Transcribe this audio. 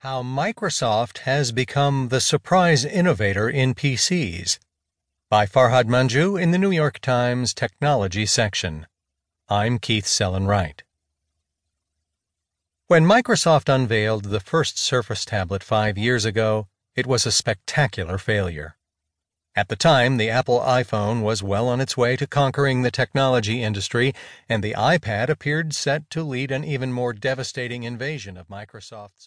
How Microsoft Has Become the Surprise Innovator in PCs by Farhad Manjoo in the New York Times Technology section. I'm Keith Sellon-Wright. When Microsoft unveiled the first Surface tablet five years ago, it was a spectacular failure. At the time, the Apple iPhone was well on its way to conquering the technology industry, and the iPad appeared set to lead an even more devastating invasion of Microsoft's